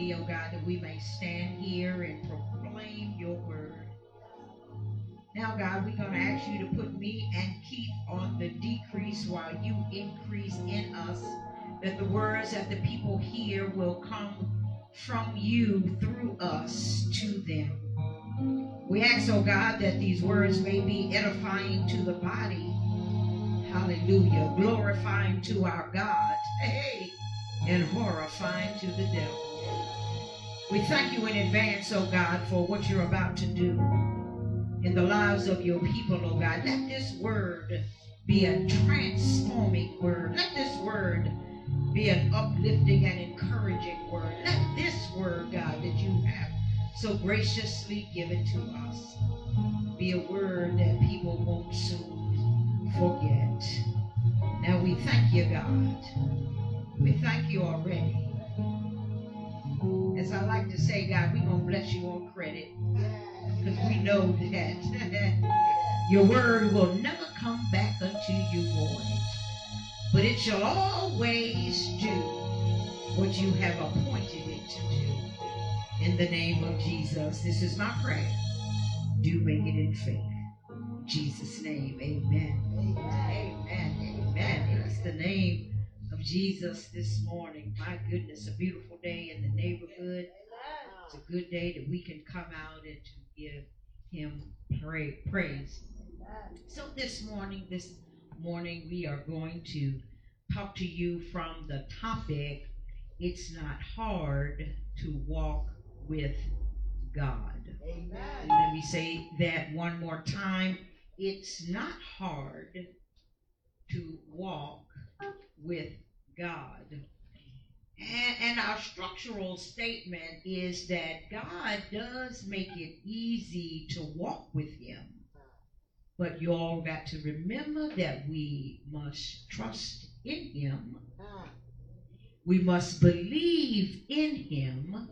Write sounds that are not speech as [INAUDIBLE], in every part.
opportunity, oh God, that we may stand here and proclaim your word. Now, God, we're going to ask you to put me and Keith on the decrease while you increase in us, that the words that the people hear will come from you through us to them. We ask, oh God, that these words may be edifying to the body. Hallelujah. Glorifying to our God. Hey, and horrifying to the devil. We thank you in advance, oh God, for what you're about to do in the lives of your people, oh God. Let this word be a transforming word. Let this word be an uplifting and encouraging word. Let this word, God, that you have so graciously given to us be a word that people won't soon forget. Now we thank you, God. We thank you already. As I like to say, God, we're going to bless you on credit because we know that [LAUGHS] your word will never come back unto you void, but it shall always do what you have appointed it to do. In the name of Jesus, this is my prayer. Do make it in faith. In Jesus' name, amen. Amen. Amen. Amen. It's the name of Jesus this morning. My goodness, a beautiful day in the neighborhood. It's a good day that we can come out and to give him pray, praise. So this morning, this morning we are going to talk to you from the topic it's not hard to walk with God. Amen. Let me say that one more time. It's not hard to walk with God. And, and our structural statement is that God does make it easy to walk with Him. But you all got to remember that we must trust in Him. We must believe in Him.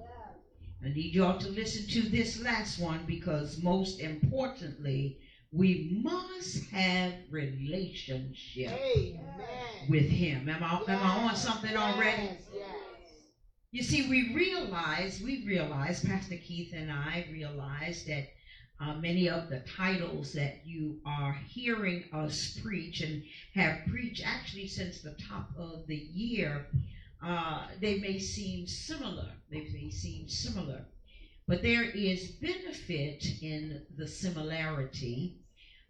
I need you all to listen to this last one because most importantly, we must have relationship Amen. with Him. Am I, am I on something already? Yes, yes. You see, we realize, we realize, Pastor Keith and I realize that uh, many of the titles that you are hearing us preach and have preached actually since the top of the year, uh, they may seem similar. They may seem similar. But there is benefit in the similarity.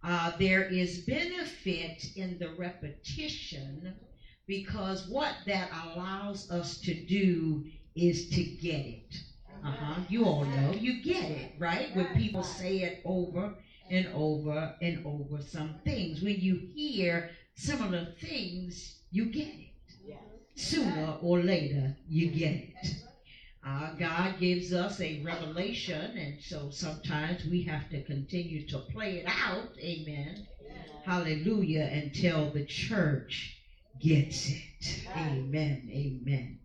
Uh, there is benefit in the repetition because what that allows us to do is to get it. Uh-huh. You all know. You get it, right? When people say it over and over and over some things. When you hear similar things, you get it. Sooner or later, you get it. Uh, God gives us a revelation, and so sometimes we have to continue to play it out. Amen. Hallelujah. Until the church gets it. Amen. Amen.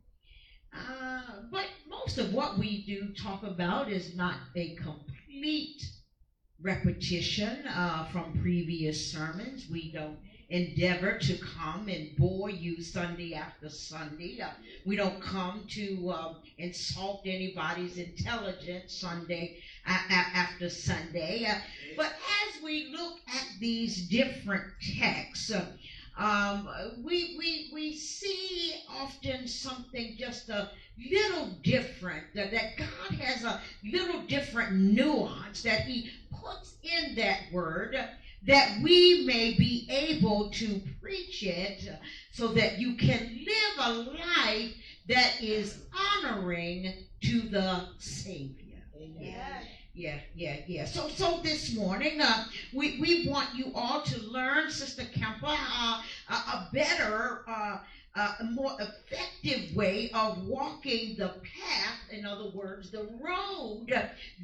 Uh, but most of what we do talk about is not a complete repetition uh, from previous sermons. We don't endeavor to come and bore you Sunday after Sunday. Uh, we don't come to um, insult anybody's intelligence Sunday after Sunday. Uh, but as we look at these different texts, uh, um, we, we, we see often something just a little different, that, that God has a little different nuance that He puts in that word that we may be able to preach it so that you can live a life that is honoring to the Savior. Yes. Yeah, yeah, yeah. So, so this morning, uh, we we want you all to learn, Sister Kemper, uh, a, a better, uh, uh, a more effective way of walking the path. In other words, the road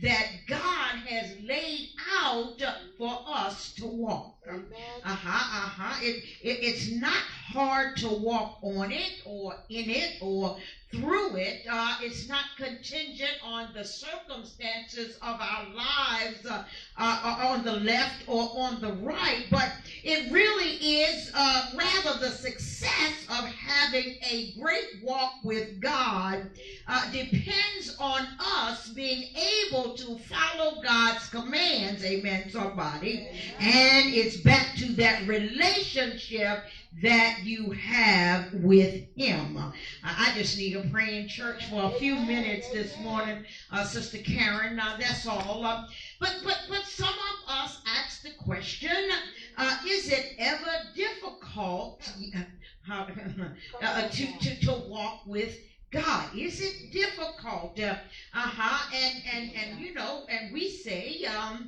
that God has laid out for us to walk. Amen. Uh huh. Uh huh. It, it it's not hard to walk on it or in it or through it. Uh, it's not contingent on the circumstances of our lives uh, uh, on the left or on the right, but it really is uh, rather the success of having a great walk with God uh, depends on us being able to follow God's commands. Amen, somebody. And it's back to that relationship that you have with him. I just need a praying church for a few minutes this morning, uh, Sister Karen. Now that's all. Uh, but but but some of us ask the question: uh, Is it ever difficult uh, [LAUGHS] uh, to, to to walk with God? Is it difficult? Uh huh. And and and you know, and we say um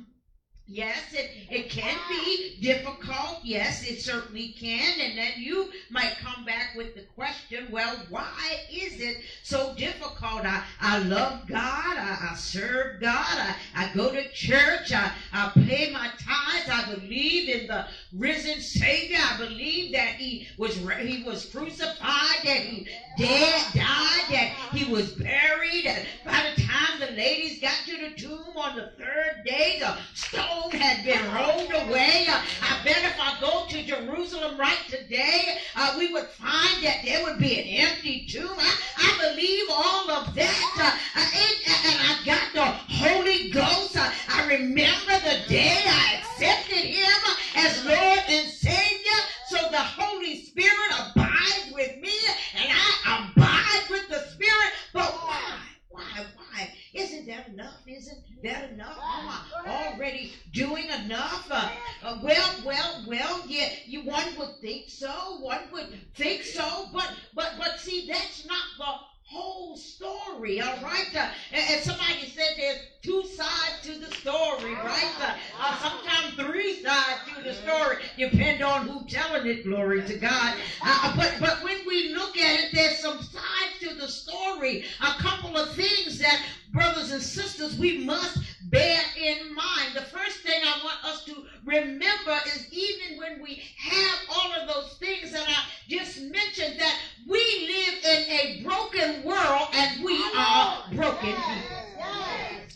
Yes, it, it can be difficult. Yes, it certainly can. And then you might come back with the question, well, why is it so difficult? I, I love God. I, I serve God. I, I go to church. I, I pay my tithes. I believe in the risen Savior. I believe that he was, he was crucified, that he dead, died, that he was buried. By the the ladies got to the tomb on the third day, the stone had been rolled away. Uh, I bet if I go to Jerusalem right today, uh, we would find that there would be an empty tomb. I, I believe all of that. Uh, and, and I got the Holy Ghost. Uh, I remember the day I accepted him as Lord and Savior. So the Holy Spirit abides with me and I abide with the Spirit. But why? Why? Why? Isn't that enough? Isn't that enough? Am I already doing enough? Uh, uh, well, well, well, yeah, you one would think so. One would think so, but but but see, that's not the whole story, all right? Uh, and, and somebody said there's two sides to the story, right? Uh, uh, sometimes three sides to the story, depend on who telling it. Glory to God. Uh, but but when we look at it, there's some sides to the story. A couple of things that brothers and sisters we must bear in mind. The first thing I want us to remember is even when we have all of those things that I just mentioned, that we live in a broken world and we are broken people.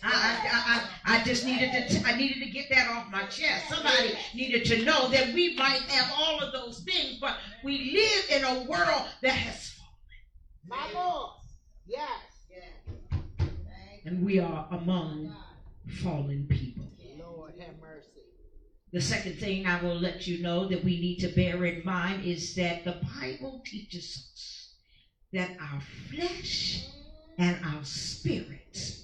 I, I, I, I just needed to t- I needed to get that off my chest. Somebody needed to know that we might have all of those things, but we live in a world that has fallen. My Lord. Yes. And we are among fallen people. Lord have mercy. The second thing I will let you know that we need to bear in mind is that the Bible teaches us that our flesh and our spirit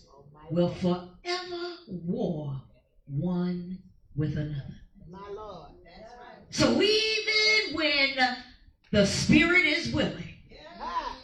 will forever war one with another. My Lord. that's right. So even when the spirit is willing, Ah,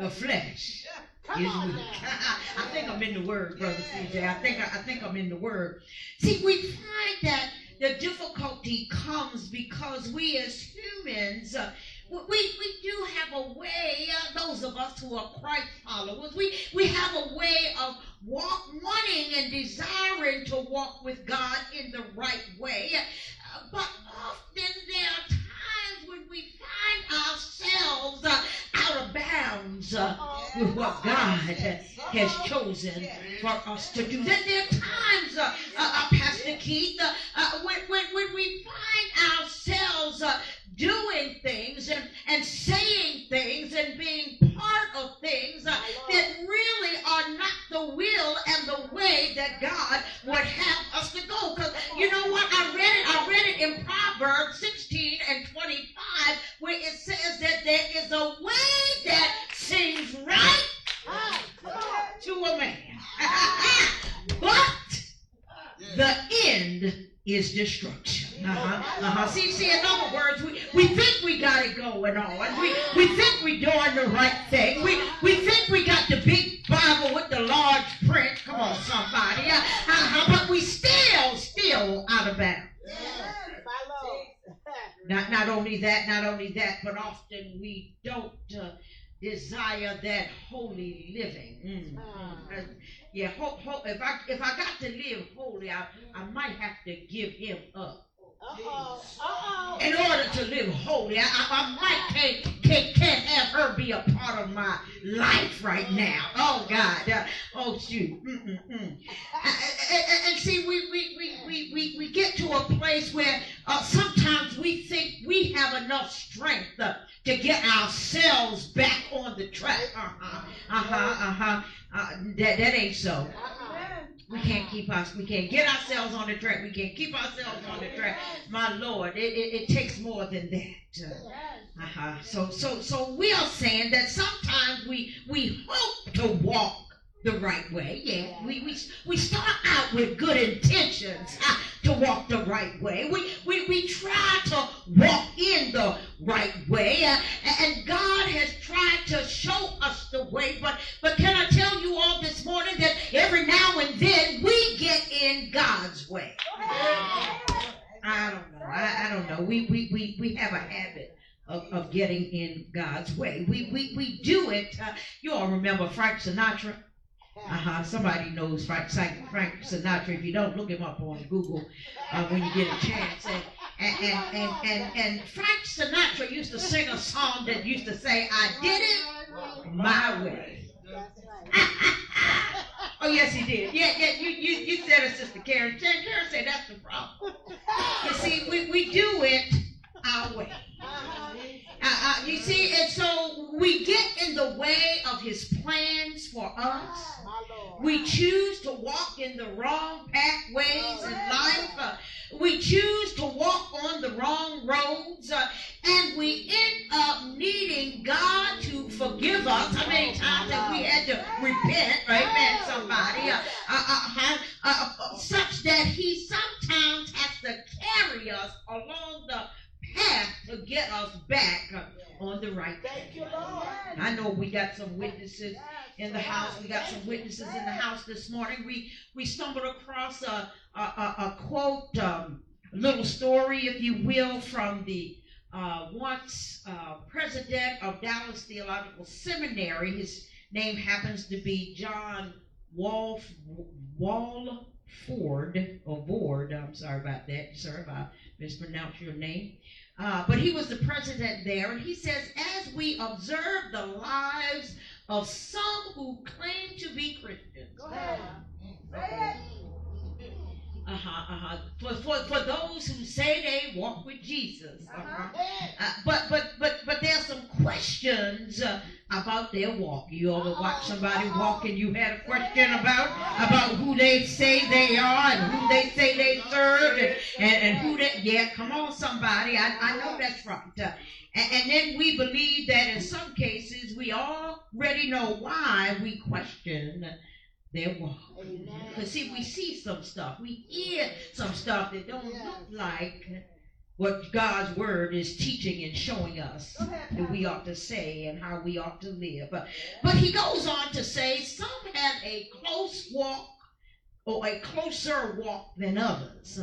the flesh Come on now. [LAUGHS] I think I'm in the word, brother CJ. I think I, I think I'm in the word. See, we find that the difficulty comes because we as humans. Uh, we, we do have a way, uh, those of us who are Christ followers, we, we have a way of walk, wanting and desiring to walk with God in the right way. Uh, but often there are times when we find ourselves uh, out of bounds uh, with what God has chosen for us to do. Then there are times, uh, uh, uh, Pastor Keith, uh, uh, when, when, when we find ourselves uh, doing things and, and saying things and being of things uh, that really are not the will and the way that God would have us to go. Because you know what? I read it. I read it in Proverbs 16 and 25, where it says that there is a way that seems right to a man, [LAUGHS] but the end is destruction. Uh-huh. Uh-huh. See, see, in other words, we, we think we got it going on. We, we think we're doing the right thing. We, we think we got the big Bible with the large print. Come on, somebody. Uh, uh-huh. But we still, still out of bounds. Not, not only that, not only that, but often we don't uh, desire that holy living. Mm. Uh, yeah, ho- ho- if I if I got to live holy, I, I might have to give him up. Uh-oh. Uh-oh. In order to live holy, I, I, I might can't, can't can't have her be a part of my life right now. Oh God, uh, oh shoot. Mm-mm-mm. And, and, and see, we, we, we, we, we, we get to a place where uh, sometimes we think we have enough strength uh, to get ourselves back on the track. Uh-huh, uh-huh, uh-huh. Uh, that, that ain't so. Uh-uh. We can't keep us. We can't get ourselves on the track. We can't keep ourselves on the track. My Lord, it, it, it takes more than that. Uh, uh-huh. So so so we are saying that sometimes we we hope to walk the right way. Yeah, we we we start out with good intentions uh, to walk the right way. We we we try to walk in the right way, uh, and God has tried to show us the way. But but can I tell you all this morning that every now and then we get in God's way. I don't know. I, I don't know. We, we, we, we have a habit of, of getting in God's way. We, we, we do it. Uh, you all remember Frank Sinatra? Uh-huh. Somebody knows Frank, Frank Sinatra. If you don't, look him up on Google uh, when you get a chance. And, and, and, and, and, and Frank Sinatra used to sing a song that used to say, I did it my way. [LAUGHS] oh yes, he did. Yeah, yeah. You you, you said it, Sister Karen. Karen said that's the problem. You see, we, we do it our way. Uh, uh, you see, and so we get in the way of His plans for us. We choose to walk in the wrong pathways in life. Uh, we choose to walk on the wrong roads. Uh, and we end up needing God to forgive us. How many times have we had to repent, right, man, somebody, uh, uh, such that He sometimes has to carry us along the path to get us back on the right Thank you, Lord. I know we got some witnesses in the house. We got some witnesses in the house this morning. We we stumbled across a a, a, a quote, um, a little story, if you will, from the uh, once uh, president of Dallas Theological Seminary. His name happens to be John Wall Walford or Ward. I'm sorry about that, sir, if I mispronounced your name. Uh, but he was the president there, and he says, as we observe the lives of some who claim to be Christians. Uh-huh, uh-huh. For, for, for those who say they walk with Jesus. Uh-huh. Uh, but but but but there's some questions uh, about their walk. You ever watch somebody walk and you had a question about about who they say they are and who they say they serve and, and, and who they yeah, come on somebody. I, I know that's right. Uh, and, and then we believe that in some cases we already know why we question their walk. Because see, we see some stuff, we hear some stuff that don't look like what God's word is teaching and showing us that we ought to say and how we ought to live. But, but he goes on to say some have a close walk or a closer walk than others.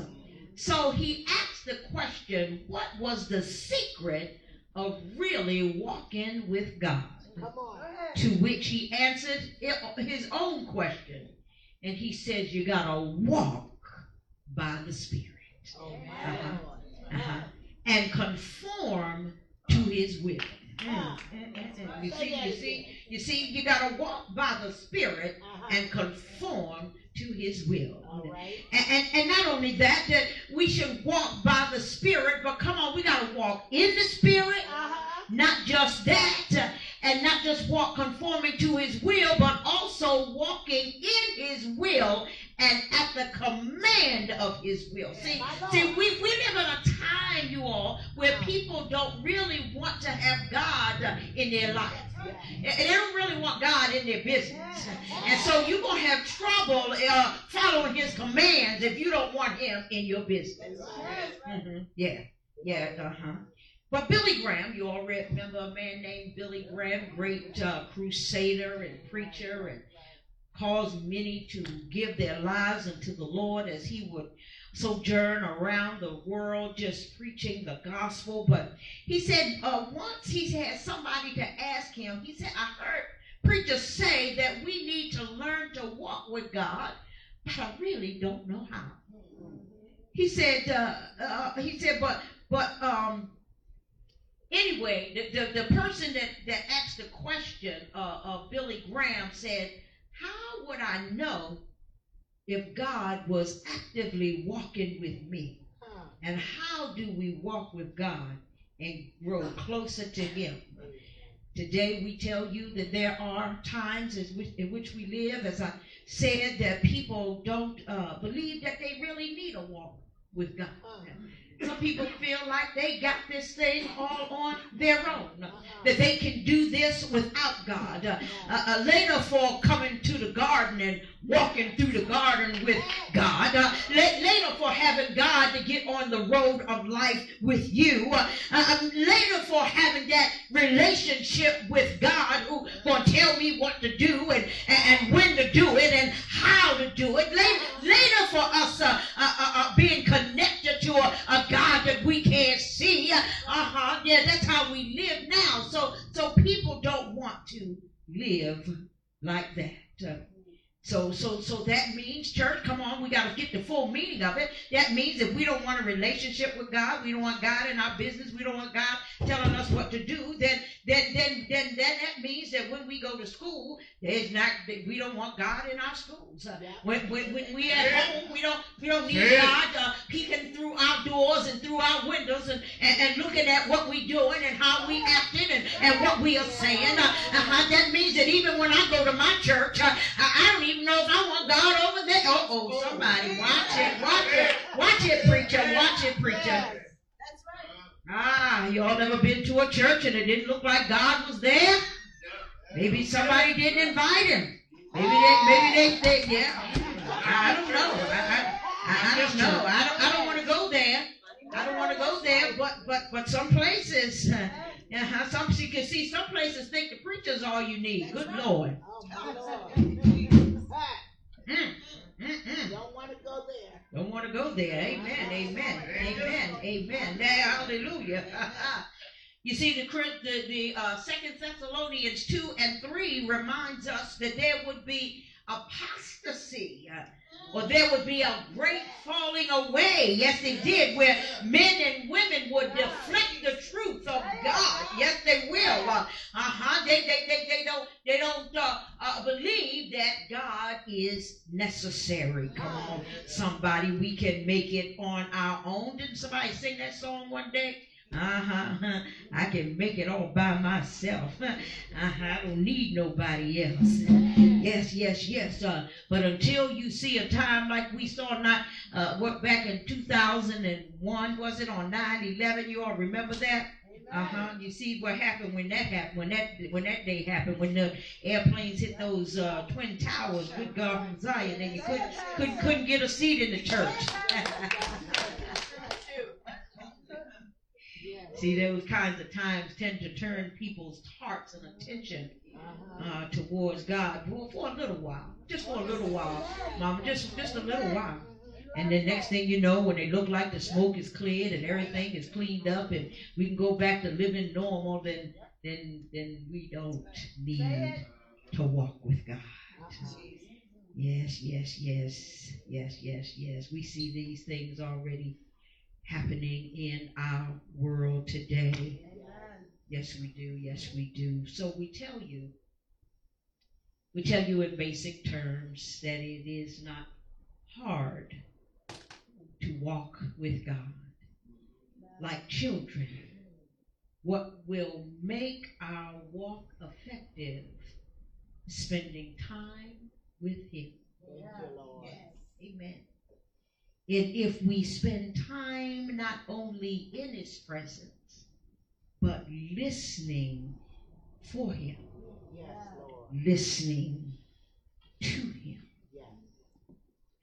So he asked the question, what was the secret of really walking with God? To which he answered his own question. And he says, You got to walk by the Spirit. Uh-huh. Uh-huh. And conform to his will. Mm, you see, you see, you see, you got to walk by the Spirit and conform to his will. And, and, and not only that, that we should walk by the Spirit, but come on, we got to walk in the Spirit. Not just that, and not just walk conforming to his will, but also walking in his will and at the command of his will. See, see, we, we live in a time, you all, where people don't really want to have God in their life. They don't really want God in their business. And so you're going to have trouble uh, following his commands if you don't want him in your business. Mm-hmm. Yeah. Yeah. Uh-huh. But Billy Graham, you all remember a man named Billy Graham, great uh, crusader and preacher, and caused many to give their lives unto the Lord as he would sojourn around the world just preaching the gospel. But he said uh, once he had somebody to ask him, he said, I heard preachers say that we need to learn to walk with God, but I really don't know how. He said, uh, uh, he said, but, but, um, anyway, the, the, the, person that, that asked the question uh, of Billy Graham said, How would I know if God was actively walking with me? And how do we walk with God and grow [LAUGHS] closer to Him? Today we tell you that there are times in which we live, as I said, that people don't uh, believe that they really need a walk with God. Some people feel like they got this thing all on their own, that they can do this without God. Uh, uh, later, for coming to the garden and walking through the garden with God, uh, later, for having God to get on the road of life with you, uh, um, later, for having that relationship with God who to tell me what to do and, and when to do it and how to do it. Later, later for us uh, uh, being connected to a, a God that we can't see. Uh-huh. Yeah, that's how we live now. So so people don't want to live like that. So, so, so that means, church, come on, we got to get the full meaning of it. That means if we don't want a relationship with God, we don't want God in our business, we don't want God telling us what to do, then, then, then, then, then that means that when we go to school, there's not, we don't want God in our schools. Uh, when, when, when we at home, we don't, we don't need. God uh, peeking through our doors and through our windows and, and, and looking at what we're doing and how we acting and, and what we are saying. Uh, uh, that means that even when I go to my church, uh, I don't even know if I want God over there. Uh oh, somebody watch it, watch it, watch it, preacher, watch it, preacher. Ah, y'all never been to a church and it didn't look like God was there? Maybe somebody didn't invite him. Maybe they, maybe they, they yeah. I, I don't know. I, I, I, don't know. I don't, I don't want to go there. I don't want to go there. But, but, but some places, [LAUGHS] uh, uh, some you can see some places think the preacher's all you need. Good Lord. Mm, mm, mm. Don't want to go there. Don't want to go there. Amen. Amen. Amen. Amen. Hallelujah. [LAUGHS] You see, the the, the uh, Second Thessalonians two and three reminds us that there would be apostasy. Uh, or there would be a great falling away. Yes, it did, where men and women would deflect the truth of God. Yes, they will. Uh huh. They, they, they, they don't they don't uh, uh, believe that God is necessary. Come on, somebody, we can make it on our own. Didn't somebody sing that song one day? Uh-huh. I can make it all by myself. [LAUGHS] Uh-huh. I don't need nobody else. Yes, yes, yes. Uh, but until you see a time like we saw not uh, what back in 2001 was it on 9/11? You all remember that? Uh-huh. You see what happened when that happened, when that when that day happened, when the airplanes hit those uh, twin towers, good God from Zion, and you couldn't couldn't couldn't get a seat in the church. [LAUGHS] See, those kinds of times tend to turn people's hearts and attention uh-huh. uh, towards God for, for a little while, just for a little while, Mama, just just a little while. And the next thing you know, when they look like the smoke is cleared and everything is cleaned up, and we can go back to living normal, then then then we don't need to walk with God. Yes, yes, yes, yes, yes, yes. We see these things already happening in our world today. Yes, we do. Yes, we do. So we tell you, we tell you in basic terms that it is not hard walk with God like children. What will make our walk effective spending time with Him. Amen. And if we spend time not only in His presence, but listening for him, Yes, Lord. listening to him, Yes.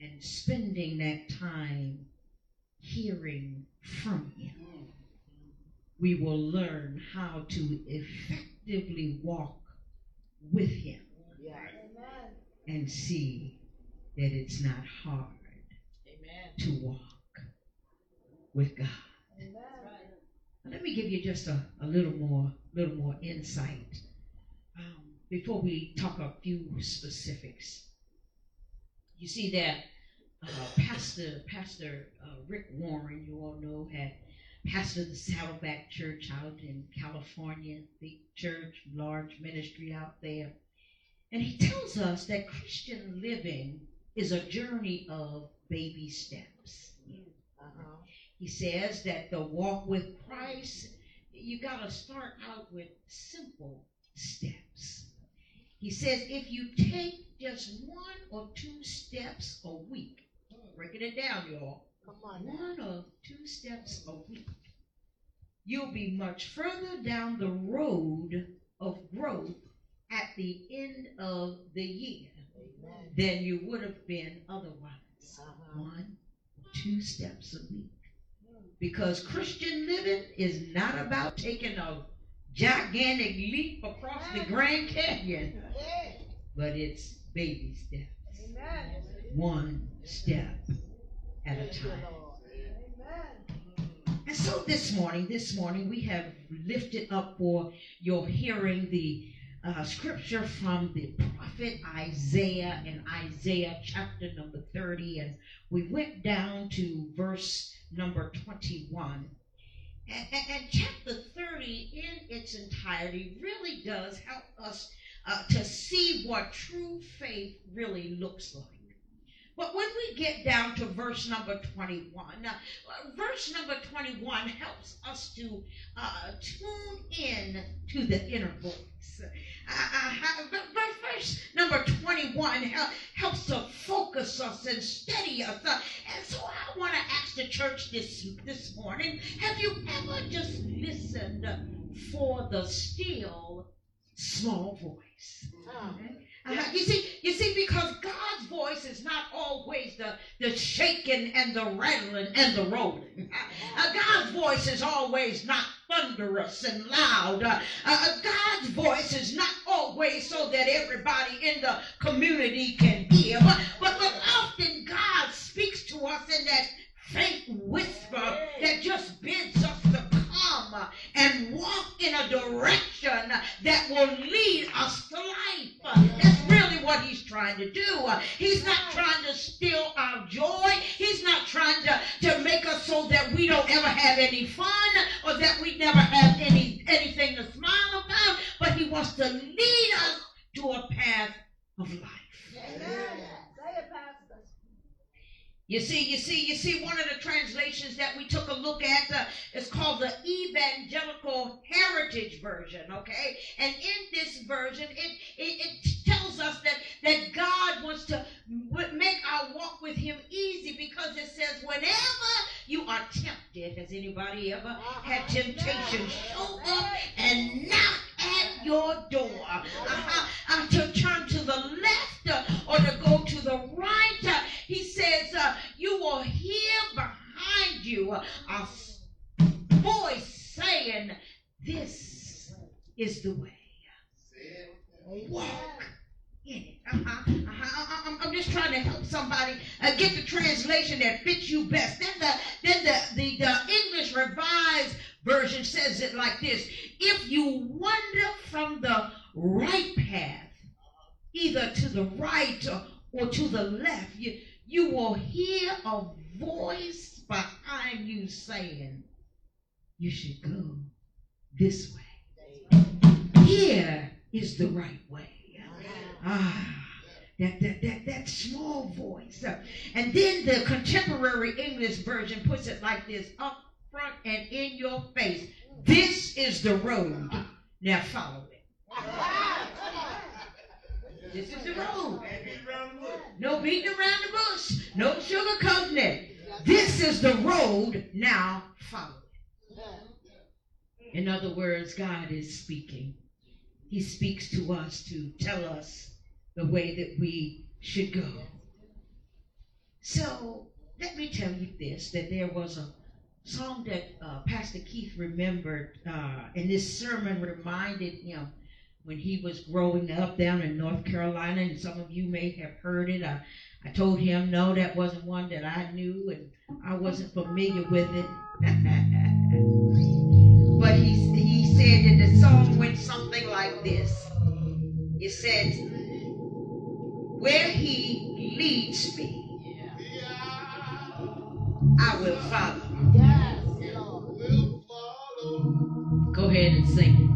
and spending that time hearing from him. We will learn how to effectively walk with him and see that it's not hard Amen. to walk with God. Let me give you just a, a little more little more insight um, before we talk a few specifics. You see that uh, Pastor Pastor uh, Rick Warren, you all know, had pastored the Saddleback Church out in California, big church, large ministry out there, and he tells us that Christian living is a journey of baby steps. Uh-huh. He says that the walk with Christ, you got to start out with simple steps. He says if you take just one or two steps a week, breaking it down, y'all, Come on one or two steps a week, you'll be much further down the road of growth at the end of the year Amen. than you would have been otherwise Uh-huh. one, two steps a week. Because Christian living is not about taking a gigantic leap across the Grand Canyon, but it's baby steps, Amen. one step at a time. And so this morning, this morning, we have lifted up for your hearing the uh, scripture from the prophet Isaiah in Isaiah chapter number 30. And we went down to verse number 21. And, and, chapter 30 in its entirety really does help us uh, to see what true faith really looks like. But when we get down to verse number 21, uh, verse number 21 helps us to uh, tune in to the inner voice. Uh, uh, but verse number 21 hel- helps to focus us and steady us. Uh, and so I want to ask the church this, this morning have you ever just listened for the still small voice? Uh, Uh, you see, you see, because God's voice is not always the, the shaking and the rattling and the rolling. Uh, God's voice is always not thunderous and loud. Uh, uh, God's voice is not always so that everybody in the community can hear. But, but, but often God speaks to us in that faint whisper that just bids us to come uh, and in a direction that will lead us to life. That's really what he's trying to do. He's not trying to steal our joy. He's not trying to, to make us so that we don't ever have any fun or that we never have any anything to smile about. But he wants to lead us to a path of life. You see, you see, you see, one of the translations that we took a look at uh, is called the Evangelical Heritage Version, okay? And in this version, it, it, it tells us that, that God wants to make our walk with Him easy because it says, whenever you are tempted, has anybody ever had temptation? Show up and knock at your door. Uh-huh, uh, to turn to the left uh, or to go to the right? He says, uh, you will hear behind you a voice saying, This is the way. Walk in it. Uh-huh, uh-huh. I'm just trying to help somebody uh, get the translation that fits you best. Then the then the, the, the English Revised Version says it like this: If you wander from the right path, either to the right or, or to the left, you, you will hear a voice behind you saying, You should go this way. Here is the right way. Ah, that, that, that, that small voice. And then the contemporary English version puts it like this up front and in your face. This is the road. Now follow it. This is the road. No beating around the bush. No sugarcoating it. This is the road. Now follow it. In other words, God is speaking. He speaks to us to tell us the way that we should go. So let me tell you this that there was a song that uh, Pastor Keith remembered, uh, and this sermon reminded him when he was growing up down in North Carolina, and some of you may have heard it. I, I told him, no, that wasn't one that I knew, and I wasn't familiar with it. [LAUGHS] but he, he said that the song went something like this. It said, Where he leads me, I will follow. Yes, Lord. Go ahead and sing it.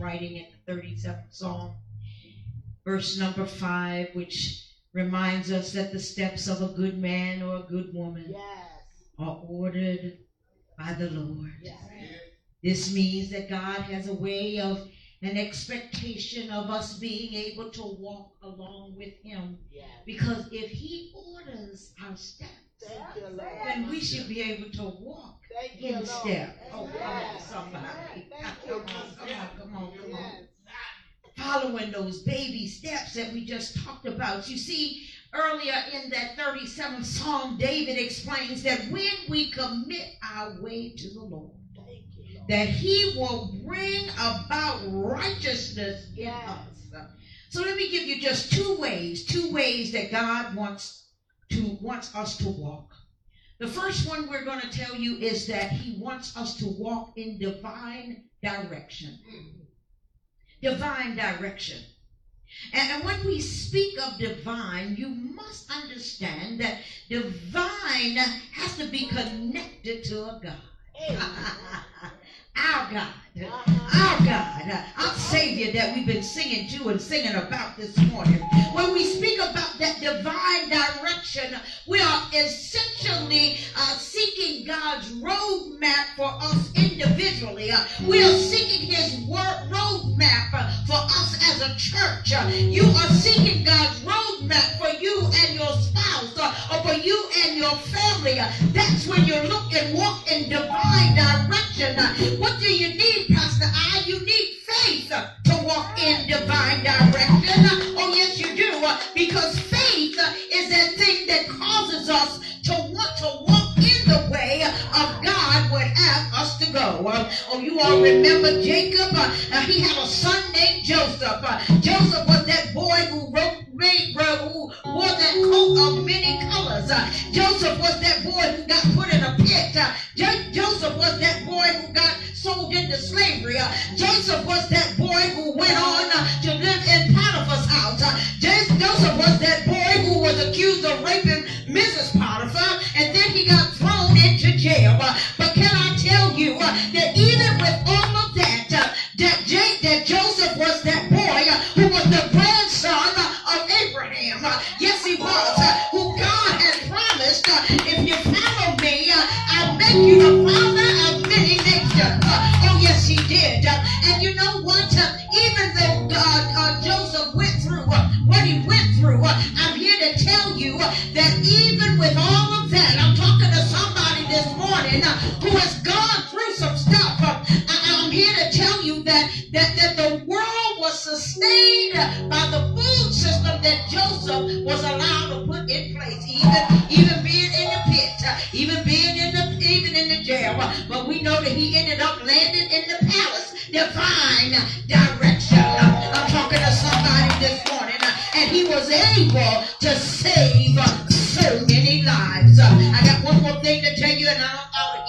Writing in the 37th Psalm, verse number 5, which reminds us that the steps of a good man or a good woman yes. are ordered by the Lord. Yes. This means that God has a way of an expectation of us being able to walk along with Him. Yes. Because if He orders our steps, then we should be able to walk in step. Oh, come on, somebody. Come on, come on, come on, come on. Following those baby steps that we just talked about. You see, earlier in that 37th Psalm, David explains that when we commit our way to the Lord, that he will bring about righteousness in us. So let me give you just two ways, two ways that God wants to wants us to walk. The first one we're going to tell you is that he wants us to walk in divine direction. Divine direction. And when we speak of divine, you must understand that divine has to be connected to a God. [LAUGHS] our God, our God, our Savior that we've been singing to and singing about this morning. When we speak about that divine direction, we are essentially uh, seeking God's roadmap for us individually. Uh, we are seeking His word roadmap uh, for us as a church. Uh, you are seeking God's roadmap for you and your spouse uh, or for you and your family. Uh, that's when you look and walk in divine direction. What do you need, Pastor I? You need faith to walk in divine direction. Oh, yes, you do. Because faith is that thing that causes us to want to walk the way of God would have us to go. Oh, you all remember Jacob? Uh, he had a son named Joseph. Uh, Joseph was that boy who wrote who wore that coat of many colors. Uh, Joseph was that boy who got put in a pit. Uh, Joseph was that boy who got sold into slavery. Uh, Joseph was that boy who went on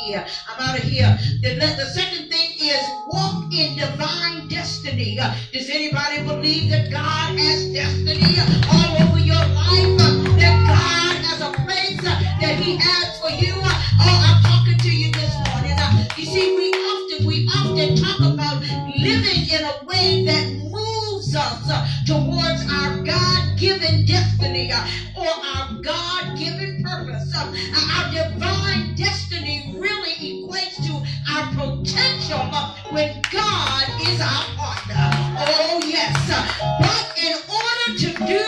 here. I'm out of here. The, the second thing is walk in divine destiny. Does anybody believe that God has destiny all over your life? That God has a place that He has for you? Oh, I'm talking to you this morning. You see, we often, we often talk about living in a way that moves us towards our God-given destiny or our God-given system. Our divine destiny really equates to our potential when God is our partner. Oh, yes. But in order to do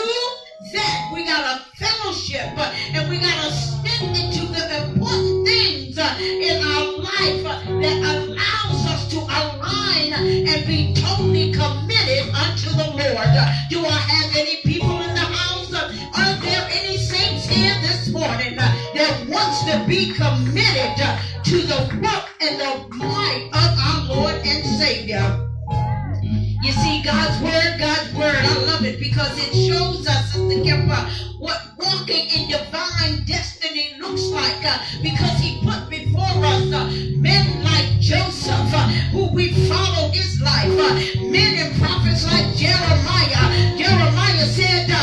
that, we got to fellowship and we got to step into the important things in our life that allows us to align and be totally committed unto the Lord. Do I have any people in the house? Are there any here this morning uh, that wants to be committed uh, to the work and the might of our Lord and Savior. You see, God's word, God's word, I love it because it shows us, Sister Kemper, what walking in divine destiny looks like uh, because he put before us men like Joseph, who we follow his life, men and prophets like Jeremiah. Jeremiah said,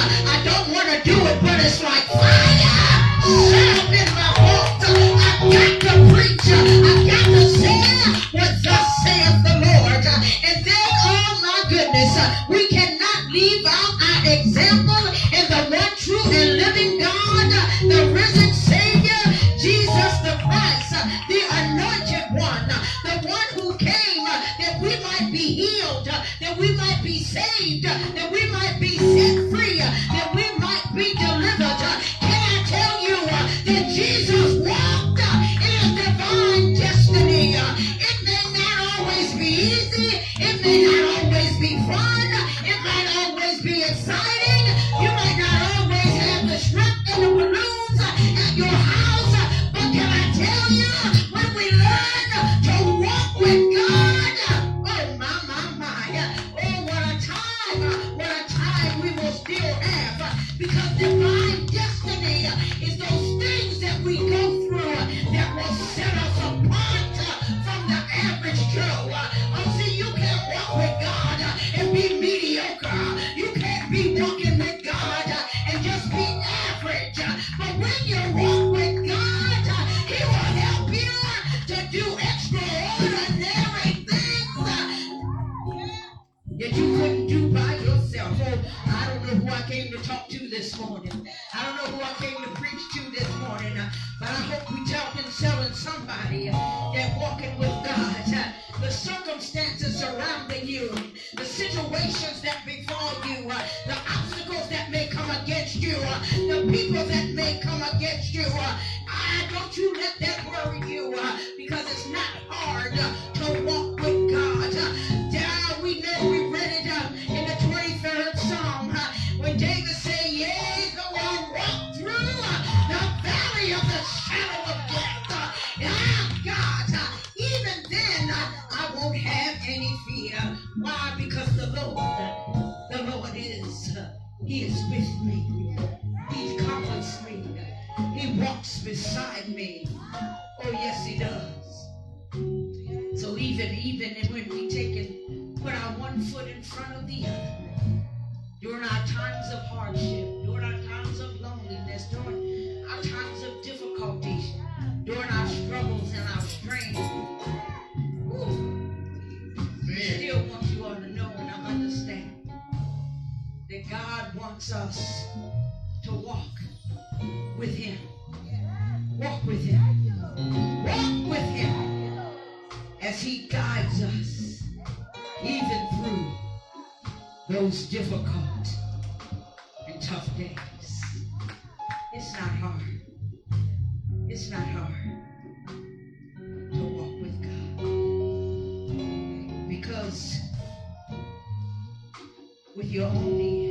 with your own ears,